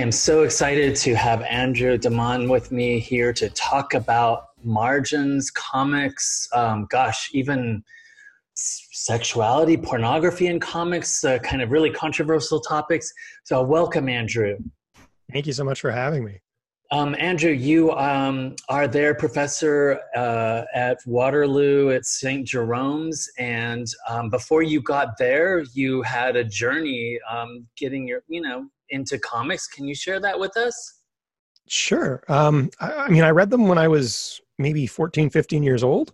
I am so excited to have Andrew Deman with me here to talk about margins, comics, um, gosh, even sexuality, pornography in comics, uh, kind of really controversial topics. So, welcome, Andrew. Thank you so much for having me. Um, Andrew, you um, are there professor uh, at Waterloo at St. Jerome's, and um, before you got there, you had a journey um, getting your, you know, into comics. Can you share that with us? Sure. Um, I, I, mean, I read them when I was maybe 14, 15 years old.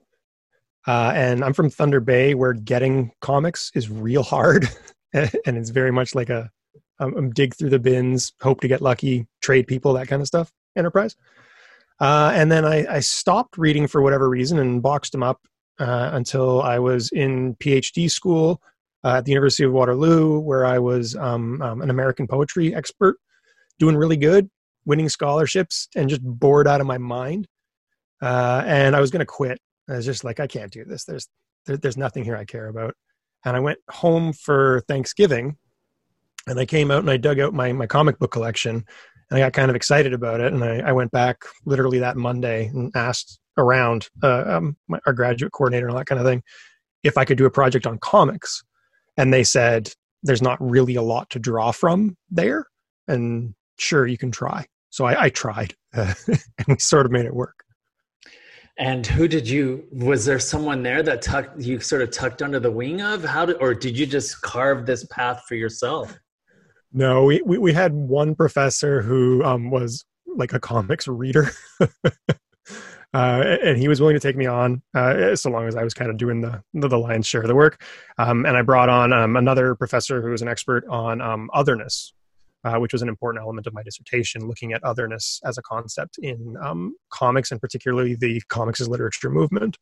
Uh, and I'm from Thunder Bay, where getting comics is real hard. and it's very much like a um, um, dig through the bins, hope to get lucky, trade people, that kind of stuff enterprise. Uh, and then I, I, stopped reading for whatever reason and boxed them up uh, until I was in PhD school uh, at the University of Waterloo, where I was um, um, an American poetry expert, doing really good, winning scholarships, and just bored out of my mind. Uh, and I was going to quit. I was just like, I can't do this. There's there, there's nothing here I care about. And I went home for Thanksgiving, and I came out and I dug out my my comic book collection, and I got kind of excited about it. And I, I went back literally that Monday and asked around uh, um, my, our graduate coordinator and all that kind of thing if I could do a project on comics and they said there's not really a lot to draw from there. And sure you can try. So i, I tried uh, and we sort of made it work. And who did you was there someone there that tucked you sort of tucked under the wing of? How did or did you just carve this path for yourself? No we we, we had one professor who um, was like a comics reader uh, and he was willing to take me on uh, so long as I was kind of doing the the lion's share of the work. Um, and I brought on um, another professor who was an expert on um, otherness, uh, which was an important element of my dissertation, looking at otherness as a concept in um, comics and particularly the comics as literature movement.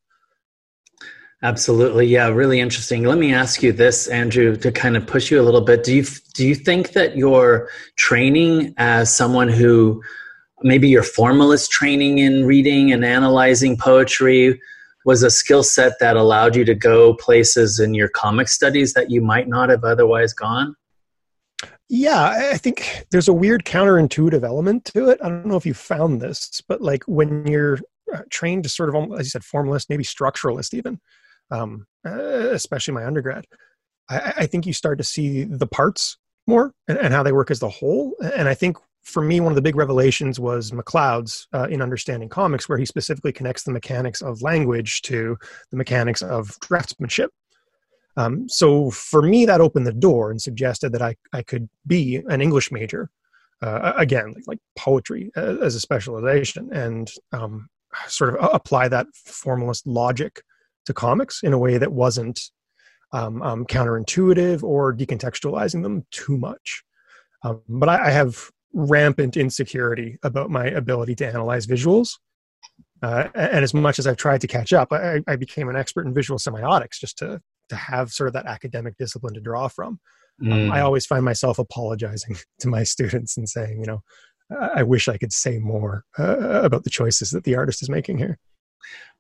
Absolutely, yeah, really interesting. Let me ask you this, Andrew, to kind of push you a little bit. Do you do you think that your training as someone who maybe your formalist training in reading and analyzing poetry was a skill set that allowed you to go places in your comic studies that you might not have otherwise gone? Yeah, I think there's a weird counterintuitive element to it. I don't know if you found this, but like when you're uh, trained to sort of, as you said, formalist, maybe structuralist, even, um, uh, especially my undergrad, I, I, think you start to see the parts more and, and, how they work as the whole. And I think for me, one of the big revelations was McCloud's uh, in Understanding Comics, where he specifically connects the mechanics of language to the mechanics of draftsmanship. Um, so for me, that opened the door and suggested that I, I could be an English major, uh, again, like, like poetry as, a specialization, and um, sort of apply that formalist logic to comics in a way that wasn't um, um counterintuitive or decontextualizing them too much. Um, but I, I, have rampant insecurity about my ability to analyze visuals. Uh, and as much as I've tried to catch up, I, I, became an expert in visual semiotics just to to have sort of that academic discipline to draw from. Mm. Um, I always find myself apologizing to my students and saying, you know, I wish I could say more uh, about the choices that the artist is making here.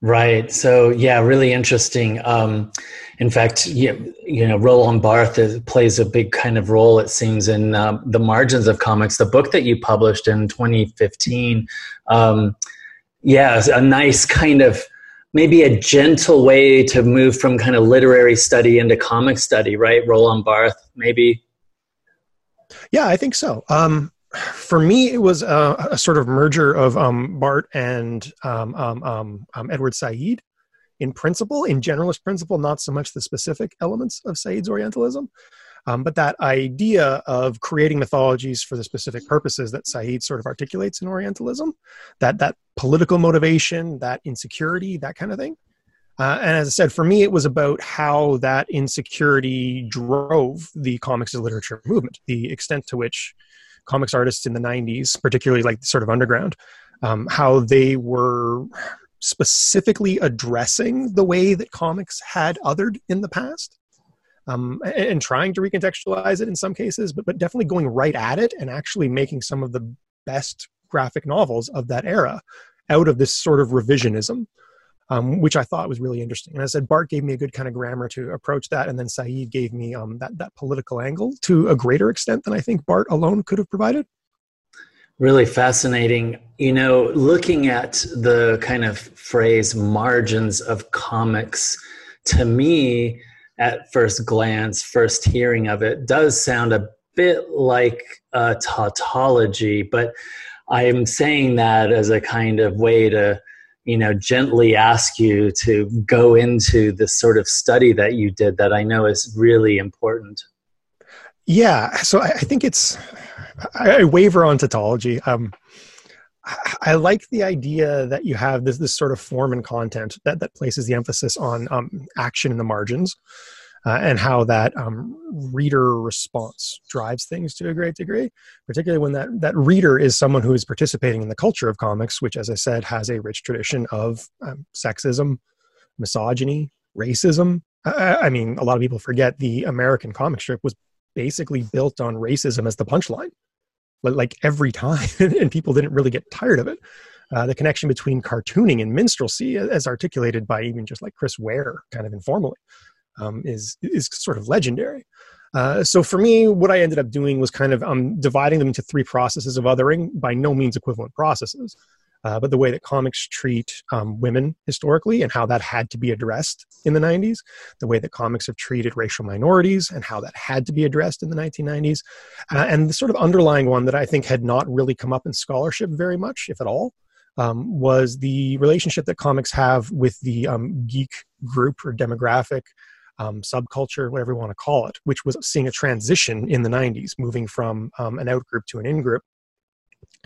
Right. So yeah, really interesting. Um, in fact, you, you know, Roland Barthes plays a big kind of role. It seems in uh, the margins of comics. The book that you published in 2015. Um, yeah, a nice kind of maybe a gentle way to move from kind of literary study into comic study. Right, Roland Barthes, maybe. Yeah, I think so. Um, for me, it was a, a sort of merger of um, Barthes and um, um, um, um, Edward Said in principle, in generalist principle, not so much the specific elements of Said's Orientalism, but that idea of creating mythologies for the specific purposes that Said sort of articulates in Orientalism, that that political motivation, that insecurity, that kind of thing. Uh, and as I said, for me, it was about how that insecurity drove the comics as literature movement, the extent to which comics artists in the 90s, particularly like sort of underground, um, how they were specifically addressing the way that comics had othered in the past. Um, and, and, trying to recontextualize it in some cases, but, but definitely going right at it and actually making some of the best graphic novels of that era out of this sort of revisionism um, which I thought was really interesting. And I said, Barthes gave me a good kind of grammar to approach that, and then Said gave me um, that that political angle to a greater extent than I think Barthes alone could have provided. Really fascinating. You know, looking at the kind of phrase margins of comics, to me, at first glance, first hearing of it, does sound a bit like a tautology, but I am saying that as a kind of way to, you know, gently ask you to go into this sort of study that you did that I know is really important. Yeah, so I, I think it's I, I, waver on tautology. Um, I, like the idea that you have this this sort of form and content that that places the emphasis on um, action in the margins uh, and how that um, reader response drives things to a great degree, particularly when that, that reader is someone who is participating in the culture of comics, which, as I said, has a rich tradition of um, sexism, misogyny, racism. I, I mean, a lot of people forget the American comic strip was basically built on racism as the punchline. Like every time and people didn't really get tired of it. Uh, the connection between cartooning and minstrelsy as articulated by even just like chris ware kind of informally um, is is sort of legendary. Uh, so for me, what I ended up doing was kind of um, dividing them into three processes of othering, by no means equivalent processes, uh, but the way that comics treat um, women historically and how that had to be addressed in the 90s, the way that comics have treated racial minorities and how that had to be addressed in the 1990s, uh, and the sort of underlying one that I think had not really come up in scholarship very much, if at all. Um, was the relationship that comics have with the um, geek group or demographic um, subculture, whatever you want to call it, which was seeing a transition in the 90s, moving from um, an out group to an in group.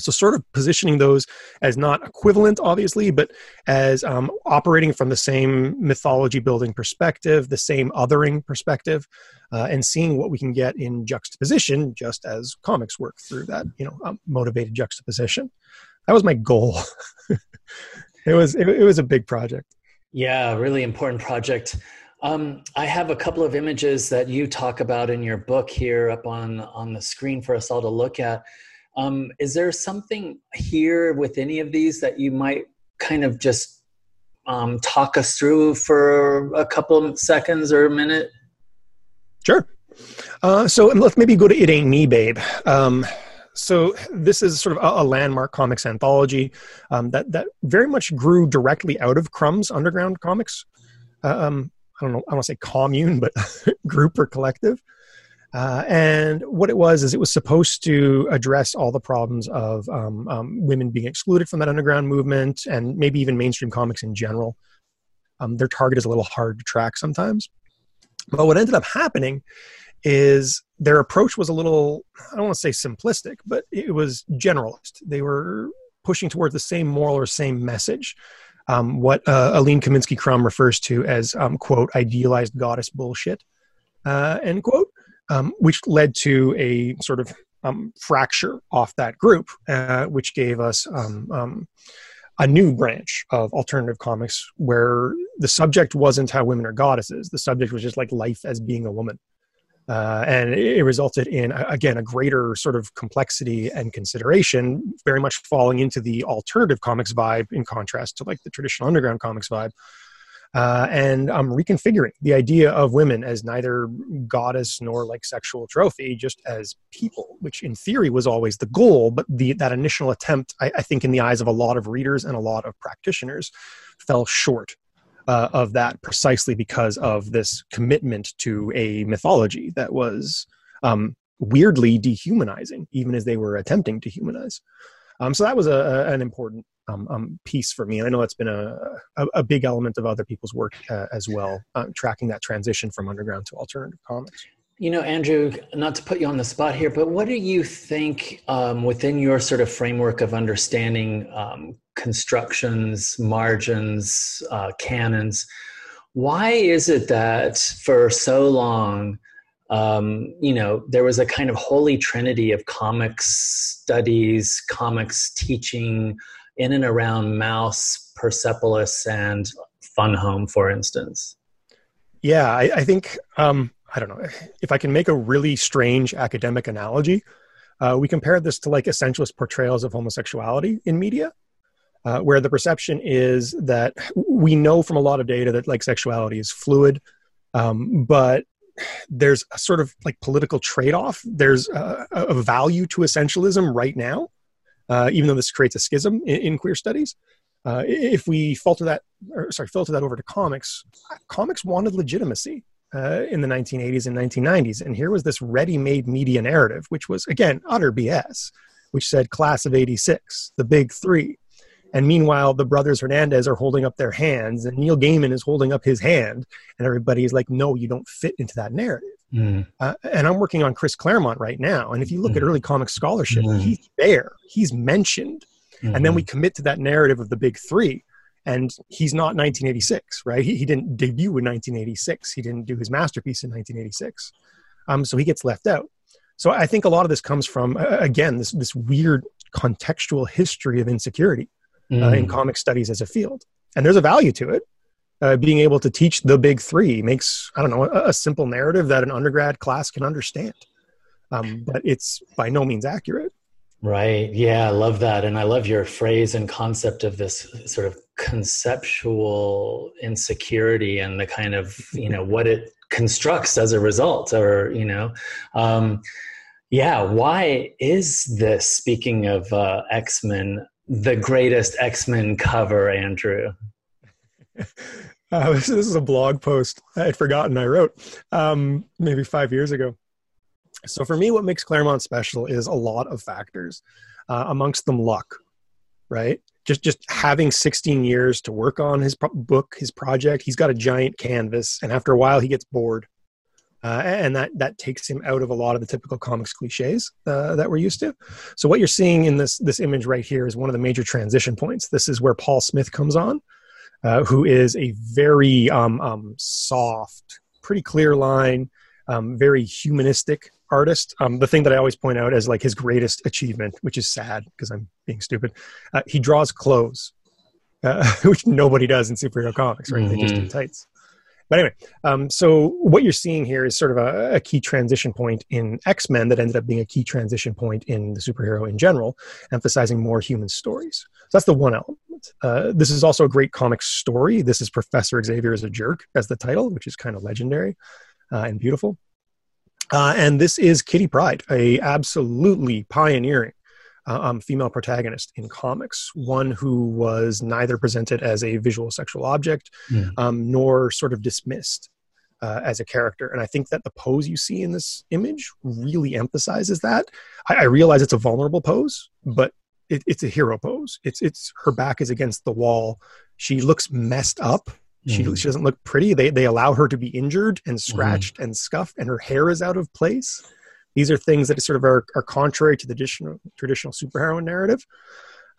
So, sort of positioning those as not equivalent, obviously, but as um, operating from the same mythology building perspective, the same othering perspective, uh, and seeing what we can get in juxtaposition, just as comics work through that, you know, um, motivated juxtaposition. That was my goal. it was it, it was a big project. Yeah, really important project. Um, I have a couple of images that you talk about in your book here up on on the screen for us all to look at. Um, is there something here with any of these that you might kind of just um, talk us through for a couple seconds or a minute? Sure. Uh, so let's maybe go to It Ain't Me, Babe. Um, so this is sort of a, a landmark comics anthology um, that that very much grew directly out of Crumb's underground comics. Uh, um, I don't know, I don't want to say commune, but group or collective. Uh, and what it was is it was supposed to address all the problems of um, um, women being excluded from that underground movement and maybe even mainstream comics in general. Um, their target is a little hard to track sometimes. But what ended up happening is their approach was a little, I don't want to say simplistic, but it was generalist. They were pushing towards the same moral or same message um, what uh, Aline Kominsky Crumb refers to as, um, quote, idealized goddess bullshit, uh, end quote, um, which led to a sort of um, fracture off that group, uh, which gave us um, um, a new branch of alternative comics where the subject wasn't how women are goddesses. The subject was just like life as being a woman. Uh, and it resulted in again a greater sort of complexity and consideration very much falling into the alternative comics vibe in contrast to like the traditional underground comics vibe. Uh, and i'm reconfiguring the idea of women as neither goddess nor like sexual trophy just as people which in theory was always the goal but the that initial attempt I, I think in the eyes of a lot of readers and a lot of practitioners fell short uh, of that precisely because of this commitment to a mythology that was um, weirdly dehumanizing, even as they were attempting to humanize. Um, so that was a, a an important um, um, piece for me. And I know that's been a, a, a big element of other people's work uh, as well, uh, tracking that transition from underground to alternative comics. You know, Andrew, not to put you on the spot here, but what do you think um, within your sort of framework of understanding um, constructions, margins, uh, canons? Why is it that for so long, um, you know, there was a kind of holy trinity of comics studies, comics teaching in and around Mouse, Persepolis, and Fun Home, for instance? Yeah, I, I think um, I don't know if I can make a really strange academic analogy. Uh, we compare this to like essentialist portrayals of homosexuality in media, uh, where the perception is that we know from a lot of data that like sexuality is fluid, um, but there's a sort of like political trade-off. There's a, a value to essentialism right now, uh, even though this creates a schism in, in queer studies. Uh, if we filter that, or sorry, filter that over to comics, comics wanted legitimacy uh, in the 1980s and 1990s, and here was this ready-made media narrative, which was again utter BS, which said class of '86, the big three, and meanwhile the brothers Hernandez are holding up their hands, and Neil Gaiman is holding up his hand, and everybody is like, "No, you don't fit into that narrative." Mm. Uh, and I'm working on Chris Claremont right now, and if you look mm. at early comic scholarship, mm. he's there, he's mentioned Mm-hmm. And then we commit to that narrative of the big three. And he's not 1986, right? He, he didn't debut in 1986. He didn't do his masterpiece in 1986. Um, so he gets left out. So I think a lot of this comes from, uh, again, this, this weird contextual history of insecurity mm. uh, in mm. comic studies as a field. And there's a value to it. Uh, being able to teach the big three makes, I don't know, a, a simple narrative that an undergrad class can understand. Um, but it's by no means accurate. Right. Yeah, I love that. And I love your phrase and concept of this sort of conceptual insecurity and the kind of, you know, what it constructs as a result or, you know, um, yeah, why is this, speaking of uh, X Men, the greatest X Men cover, Andrew? Uh, this, this, is a blog post I had forgotten I wrote um, maybe five years ago. So for me, what makes Claremont special is a lot of factors, uh, amongst them luck, right? Just just having 16 years to work on his pro- book, his project. He's got a giant canvas, and after a while, he gets bored, uh, and that that takes him out of a lot of the typical comics cliches uh, that we're used to. So what you're seeing in this this image right here is one of the major transition points. This is where Paul Smith comes on, uh, who is a very um, um, soft, pretty clear line, um, very humanistic artist. Um, the thing that I always point out as like his greatest achievement, which is sad because I'm being stupid, uh, he draws clothes, uh, which nobody does in superhero comics, right? Mm-hmm. They just do mm-hmm. tights. But anyway, um, so what you're seeing here is sort of a, a key transition point in X Men that ended up being a key transition point in the superhero in general, emphasizing more human stories. So that's the one element. Uh, this is also a great comic story. This is Professor Xavier is a jerk as the title, which is kind of legendary uh, and beautiful. Uh, and this is Kitty Pryde, a absolutely pioneering uh, um, female protagonist in comics, one who was neither presented as a visual sexual object mm. um, nor sort of dismissed uh, as a character. And I think that the pose you see in this image really emphasizes that. I, I realize it's a vulnerable pose, but it, it's a hero pose. It's it's her back is against the wall. She looks messed up she, mm. she doesn't look pretty. They, they allow her to be injured and mm-hmm. scratched mm. and scuffed, and her hair is out of place. These are things that sort of are, are contrary to the traditional, traditional superhero narrative.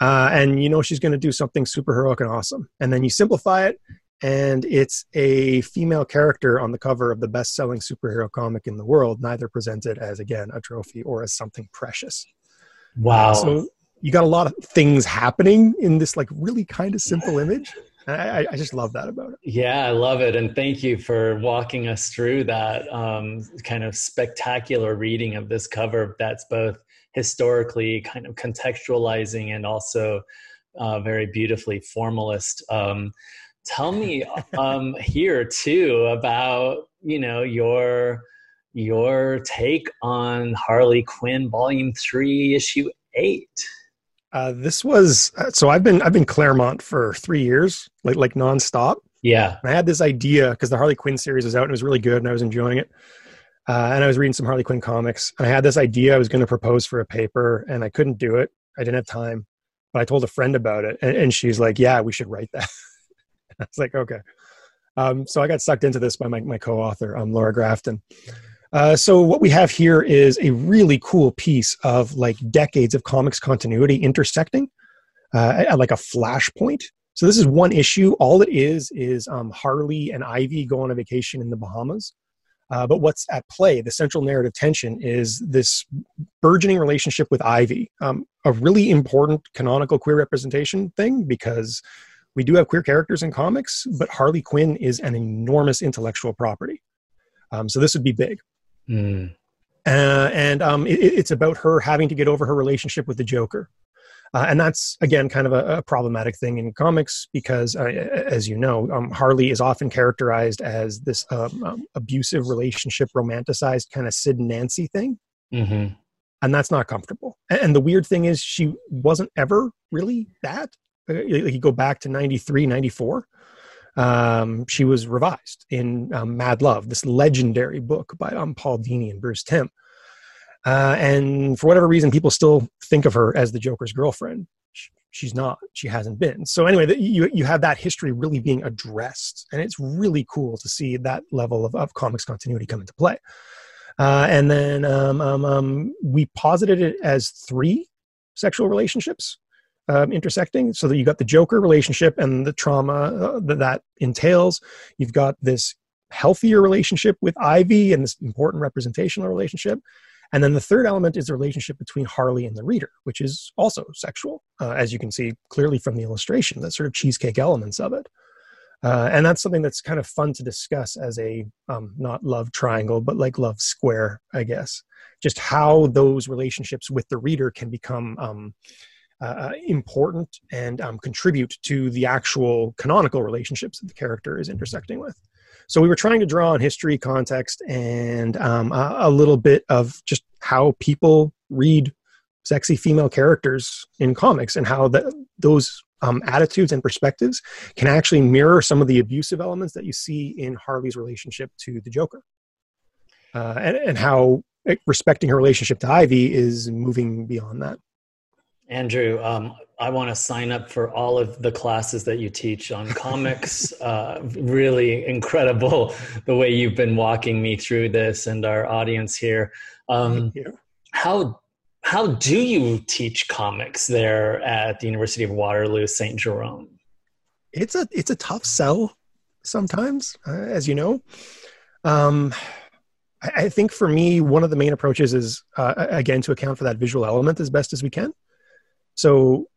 Uh, and you know she's going to do something super heroic and awesome. And then you simplify it, and it's a female character on the cover of the best selling superhero comic in the world, neither presented as, again, a trophy or as something precious. Wow. So you got a lot of things happening in this like really kind of simple image I, I, just love that about it. Yeah, I love it. And thank you for walking us through that um, kind of spectacular reading of this cover that's both historically kind of contextualizing and also uh, very beautifully formalist. Um, tell me um, here too about, you know, your your take on Harley Quinn volume three, issue eight. Uh, this was uh, so I've been I've been Claremont for three years, like like nonstop. Yeah, I had this idea because the Harley Quinn series was out and it was really good, and I was enjoying it. Uh, and I was reading some Harley Quinn comics, and I had this idea I was going to propose for a paper, and I couldn't do it. I didn't have time, but I told a friend about it, and, and she's like, "Yeah, we should write that." I was like, "Okay." Um, so I got sucked into this by my, my co-author, um, Laura Grafton. Uh, so what we have here is a really cool piece of like decades of comics continuity intersecting, uh, at like a flashpoint. So this is one issue. All it is is um, Harley and Ivy go on a vacation in the Bahamas. Uh, but what's at play, the central narrative tension, is this burgeoning relationship with Ivy, um, a really important canonical queer representation thing because we do have queer characters in comics, but Harley Quinn is an enormous intellectual property. Um, so this would be big. Mm. Uh, and um, it, it's about her having to get over her relationship with the Joker. Uh, and that's again kind of a, a problematic thing in comics because, uh, as you know, um, Harley is often characterized as this um, um, abusive relationship, romanticized kind of Sid and Nancy thing. Mm-hmm. and that's not comfortable. And the weird thing is, she wasn't ever really that. Uh, you go back to 93, 94. Um, she was revised in um, Mad Love, this legendary book by um, Paul Dini and Bruce Timm. Uh, and for whatever reason, people still think of her as the Joker's girlfriend. She's not. She hasn't been. So anyway, the, you you have that history really being addressed, and it's really cool to see that level of, of comics continuity come into play. Uh, and then um, um, um, we posited it as three sexual relationships um, intersecting so that you got the Joker relationship and the trauma uh, that that entails. You've got this healthier relationship with Ivy and this important representational relationship. And then the third element is the relationship between Harley and the reader, which is also sexual, uh, as you can see clearly from the illustration, the sort of cheesecake elements of it. Uh, and that's something that's kind of fun to discuss as a um, not love triangle but like love square i guess just how those relationships with the reader can become um, uh, uh, important and um, contribute to the actual canonical relationships that the character is intersecting with so we were trying to draw on history context and um, a, a little bit of just how people read sexy female characters in comics and how the, those um, attitudes and perspectives can actually mirror some of the abusive elements that you see in Harley's relationship to the Joker, uh, and, and how respecting her relationship to Ivy is moving beyond that. Andrew, um, I want to sign up for all of the classes that you teach on comics. uh, really incredible the way you've been walking me through this and our audience here. Um, how how do you teach comics there at the University of Waterloo St. Jerome? It's a it's a tough sell sometimes, uh, as you know. Um, I, I, think for me, one of the main approaches is uh, again to account for that visual element as best as we can. So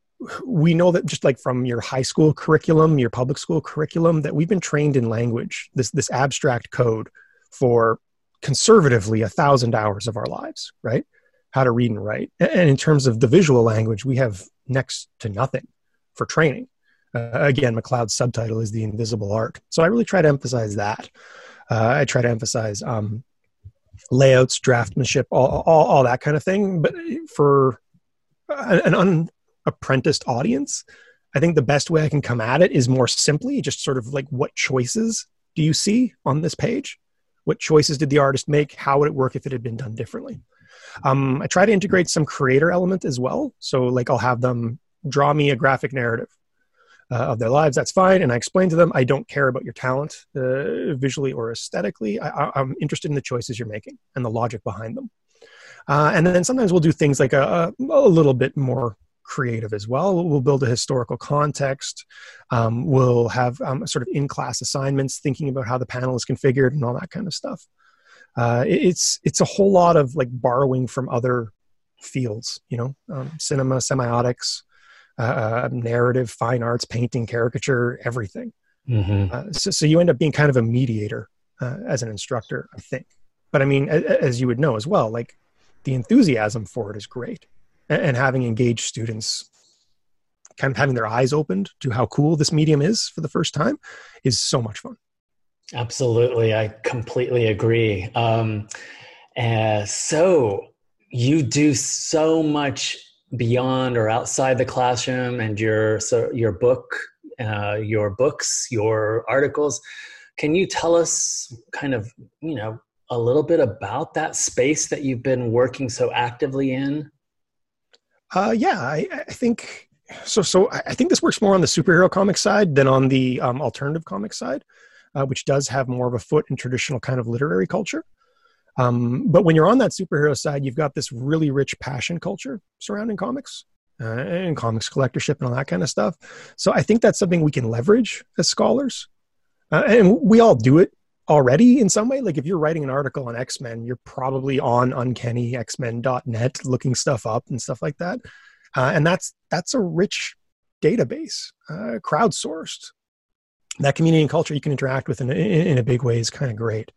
we know that just like from your high school curriculum, your public school curriculum, that we've been trained in language, this this abstract code for conservatively a thousand hours of our lives, right? how to read and write. And in terms of the visual language, we have next to nothing for training. Uh, again, McCloud's subtitle is The Invisible Art. So I really try to emphasize that. Uh, I try to emphasize um, layouts, draftsmanship, all, all, all, that kind of thing. But for an unapprenticed audience, I think the best way I can come at it is more simply just sort of like what choices do you see on this page? What choices did the artist make? How would it work if it had been done differently? Um, I try to integrate some creator element as well. So, like, I'll have them draw me a graphic narrative uh, of their lives. That's fine. And I explain to them, I don't care about your talent uh, visually or aesthetically. I, am interested in the choices you're making and the logic behind them. Uh, and then sometimes we'll do things like a, a, a, little bit more creative as well. We'll build a historical context. Um, we'll have um, sort of in class assignments, thinking about how the panel is configured and all that kind of stuff uh, it's it's a whole lot of like borrowing from other fields you know um, cinema semiotics uh, uh, narrative fine arts painting caricature everything mm-hmm. uh, so, so you end up being kind of a mediator uh, as an instructor i think but i mean as you would know as well like the enthusiasm for it is great and, and having engaged students kind of having their eyes opened to how cool this medium is for the first time is so much fun Absolutely. I completely agree. Um, uh, so you do so much beyond or outside the classroom and your so your book uh, your books your articles can you tell us kind of you know a little bit about that space that you've been working so actively in uh, yeah I, I, think so so i think this works more on the superhero comic side than on the um, alternative comic side uh, which does have more of a foot in traditional kind of literary culture. Um, but when you're on that superhero side, you've got this really rich passion culture surrounding comics uh, and comics collectorship and all that kind of stuff. So I think that's something we can leverage as scholars. Uh, and we all do it already in some way. Like if you're writing an article on X Men, you're probably on uncannyxmen.net looking stuff up and stuff like that. Uh, and that's that's a rich database, uh, crowdsourced that community and culture you can interact with in a, in a big way is kind of great.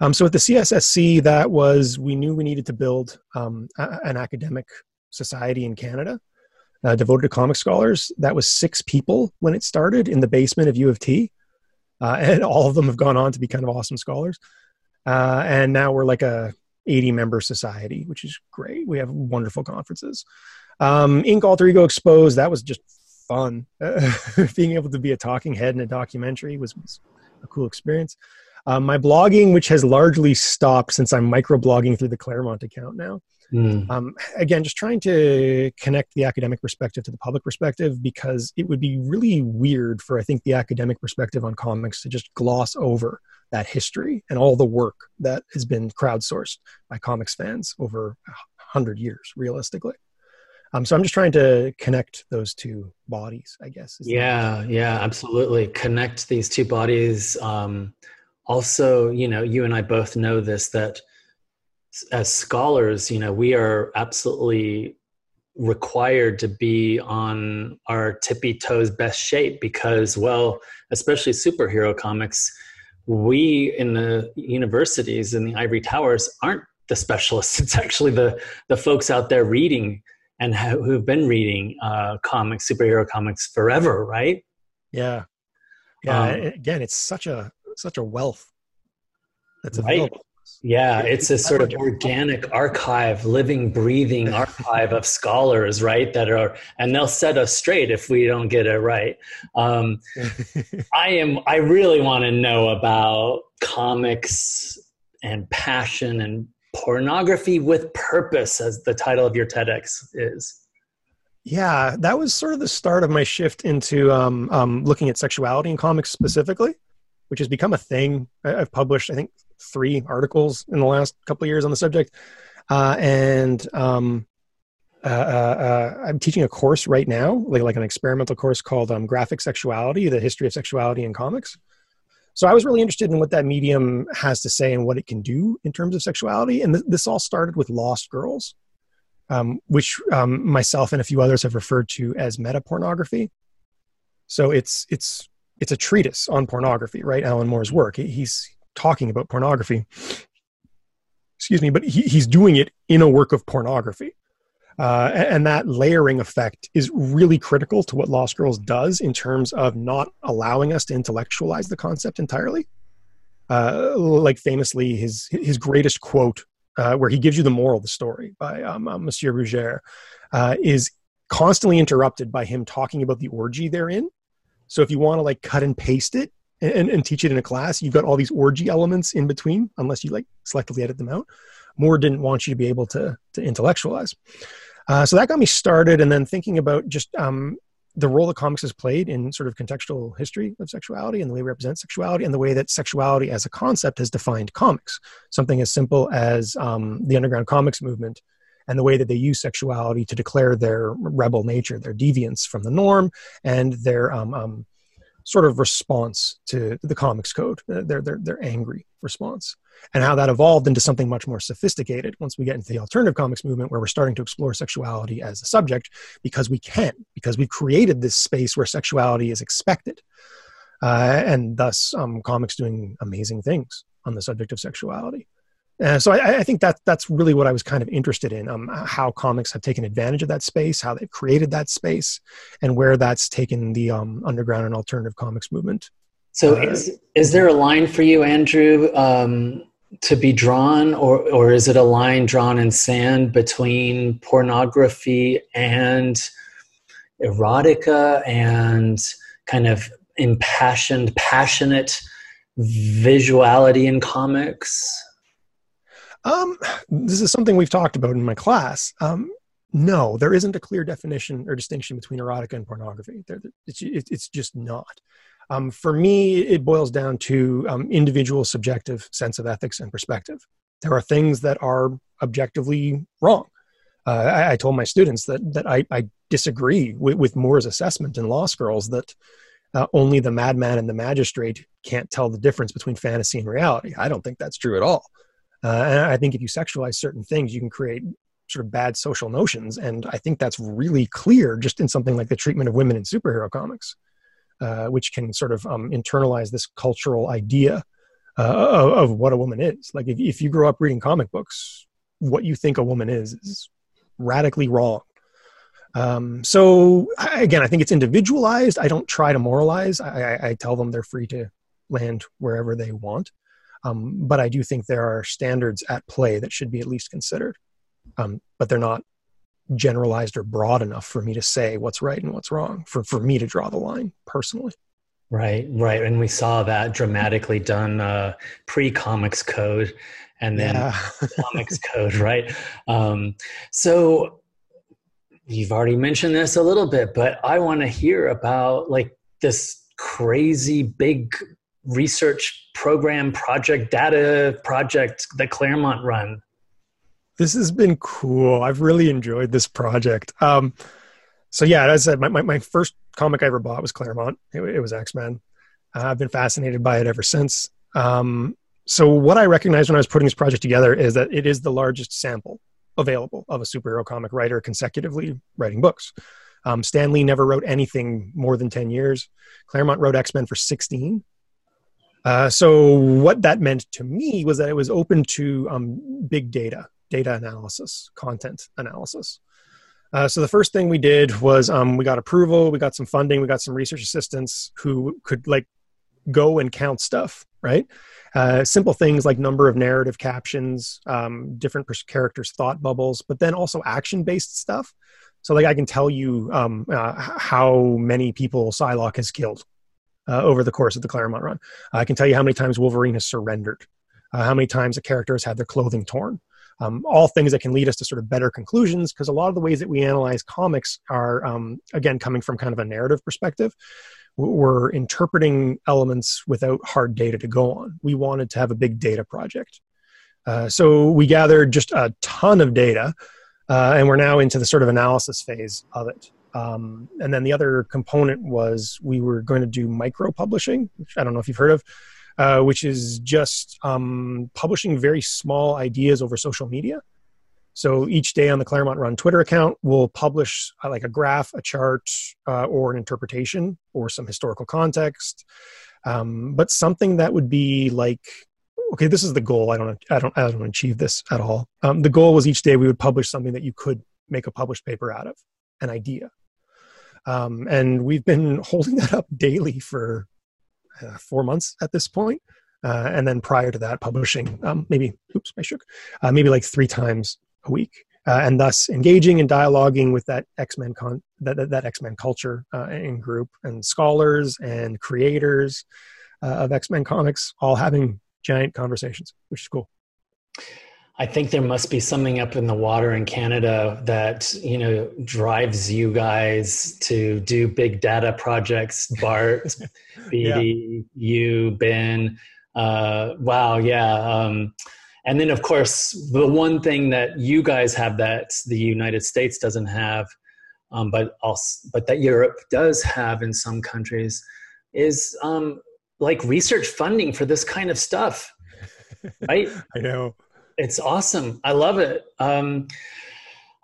Um, so at the CSSC, that was we knew we needed to build um, a, an academic society in Canada uh, devoted to comic scholars. That was six people when it started in the basement of U of T, uh, and all of them have gone on to be kind of awesome scholars. Uh, and now we're like a 80 member society, which is great. We have wonderful conferences. Um, Ink Alter Ego Exposed, that was just fun. being able to be a talking head in a documentary was, was a cool experience. Um, my blogging, which has largely stopped since I'm microblogging through the Claremont account now. Mm. Um, again, just trying to connect the academic perspective to the public perspective because it would be really weird for, I think, the academic perspective on comics to just gloss over that history and all the work that has been crowdsourced by comics fans over a hundred years, realistically. Um, so I'm just trying to connect those two bodies, I guess. Yeah, yeah, absolutely. Connect these two bodies. Um, also, you know, you and I both know this that as scholars, you know, we are absolutely required to be on our tippy toes best shape because, well, especially superhero comics, we in the universities in the ivory towers aren't the specialists. It's actually the the folks out there reading and who've been reading uh, comics, superhero comics forever, right? Yeah, yeah. Um, again, it's such a such a wealth that's available. Yeah, it's a sort of organic archive, living, breathing archive of scholars, right? That are, and they'll set us straight if we don't get it right. Um, I am, I really want to know about comics and passion and pornography with purpose, as the title of your TEDx is. Yeah, that was sort of the start of my shift into um, um, looking at sexuality in comics specifically, which has become a thing. I've published, I think, three articles in the last couple of years on the subject, uh, and um, uh, uh, uh, I'm teaching a course right now, like like an experimental course called um, Graphic Sexuality: The History of Sexuality in Comics. So I was really interested in what that medium has to say and what it can do in terms of sexuality. And th- this all started with Lost Girls, um, which um, myself and a few others have referred to as meta pornography. So it's it's it's a treatise on pornography, right? Alan Moore's work. He's talking about pornography. Excuse me, but he, he's doing it in a work of pornography. Uh, and that layering effect is really critical to what Lost Girls does in terms of not allowing us to intellectualize the concept entirely. Uh, like famously, his his greatest quote, uh, where he gives you the moral of the story by um, um, Monsieur Bruguière, uh, is constantly interrupted by him talking about the orgy they're in. So if you want to like cut and paste it, and, and teach it in a class, you've got all these orgy elements in between, unless you like selectively edit them out. Moore didn't want you to be able to to intellectualize. Uh, so that got me started, and then thinking about just um, the role that comics has played in sort of contextual history of sexuality and the way we represent sexuality and the way that sexuality as a concept has defined comics. Something as simple as um, the underground comics movement and the way that they use sexuality to declare their rebel nature, their deviance from the norm, and their um, um, sort of response to the comics code, uh, their, their, their angry response, and how that evolved into something much more sophisticated once we get into the alternative comics movement, where we're starting to explore sexuality as a subject because we can, because we've created this space where sexuality is expected. Uh, and thus, um, comics doing amazing things on the subject of sexuality. Uh, so I, I, think that that's really what I was kind of interested in, um, how comics have taken advantage of that space, how they've created that space, and where that's taken the um, underground and alternative comics movement. So, uh, is, is there a line for you, Andrew, um, to be drawn, or or is it a line drawn in sand between pornography and erotica and kind of impassioned, passionate visuality in comics? Um, this is something we've talked about in my class. Um, no, there isn't a clear definition or distinction between erotica and pornography. It's, it's just not. Um, for me, it boils down to um, individual subjective sense of ethics and perspective. There are things that are objectively wrong. Uh, I, I, told my students that that I, I disagree with, with, Moore's assessment in Lost Girls that uh, only the madman and the magistrate can't tell the difference between fantasy and reality. I don't think that's true at all. Uh, and I think if you sexualize certain things, you can create sort of bad social notions. And I think that's really clear just in something like the treatment of women in superhero comics, uh, which can sort of um, internalize this cultural idea uh, of, of, what a woman is. Like if, if you grow up reading comic books, what you think a woman is is radically wrong. Um, so again, I think it's individualized. I don't try to moralize. I, I, I tell them they're free to land wherever they want. Um, but I do think there are standards at play that should be at least considered. Um, but they're not generalized or broad enough for me to say what's right and what's wrong, for, for me to draw the line personally. Right, right. And we saw that dramatically done uh, pre comics code and then yeah. comics code, right? Um, so you've already mentioned this a little bit, but I want to hear about like this crazy big research program project data project that claremont run. This has been cool. I've really enjoyed this project. Um, so yeah as i said my, my, my, first comic i ever bought was claremont. It, it was x-men. Uh, i've been fascinated by it ever since. Um, so what i recognized when i was putting this project together is that it is the largest sample available of a superhero comic writer consecutively writing books. Um, Stan Lee never wrote anything more than 10 years. Claremont wrote X Men for 16. Uh, so, what that meant to me was that it was open to um, big data, data analysis, content analysis. Uh, so, the first thing we did was um, we got approval, we got some funding, we got some research assistants who could like go and count stuff, right? Uh, simple things like number of narrative captions, um, different characters' thought bubbles, but then also action based stuff. So, like, I can tell you um, uh, how many people Psylocke has killed uh, over the course of the Claremont run. I can tell you how many times Wolverine has surrendered, uh, how many times a character has had their clothing torn. Um, all things that can lead us to sort of better conclusions because a lot of the ways that we analyze comics are, um, again, coming from kind of a narrative perspective. We're interpreting elements without hard data to go on. We wanted to have a big data project. Uh, so we gathered just a ton of data uh, and we're now into the sort of analysis phase of it. Um, and then the other component was we were going to do micro publishing, which I don't know if you've heard of, uh, which is just um, publishing very small ideas over social media. So each day on the Claremont Run Twitter account, we'll publish uh, like a graph, a chart, uh, or an interpretation or some historical context. Um, but something that would be like okay, this is the goal. I don't, I don't, I don't achieve this at all. Um, the goal was each day we would publish something that you could make a published paper out of, an idea. Um, and we've been holding that up daily for uh, four months at this point. Uh, and then prior to that, publishing um, maybe, oops, I shook, uh, maybe like three times a week. Uh, and thus engaging and dialoguing with that X-Men con- that, that, that X-Men culture uh, and group and scholars and creators uh, of X-Men comics, all having giant conversations, which is cool. I think there must be something up in the water in Canada that you know drives you guys to do big data projects. Bart, BD, yeah. you, Ben. Uh, wow, yeah. Um, and then, of course, the one thing that you guys have that the United States doesn't have, um, but also, but that Europe does have in some countries, is um, like research funding for this kind of stuff right i know it's awesome. I love it. Um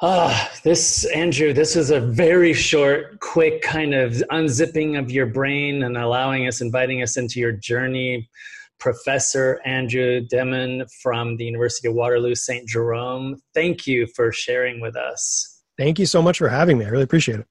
ah this andrew this is a very short quick kind of unzipping of your brain and allowing us inviting us into your journey. Professor andrew Deman from the university of waterloo st jerome thank you for sharing with us. Thank you so much for having me. I really appreciate it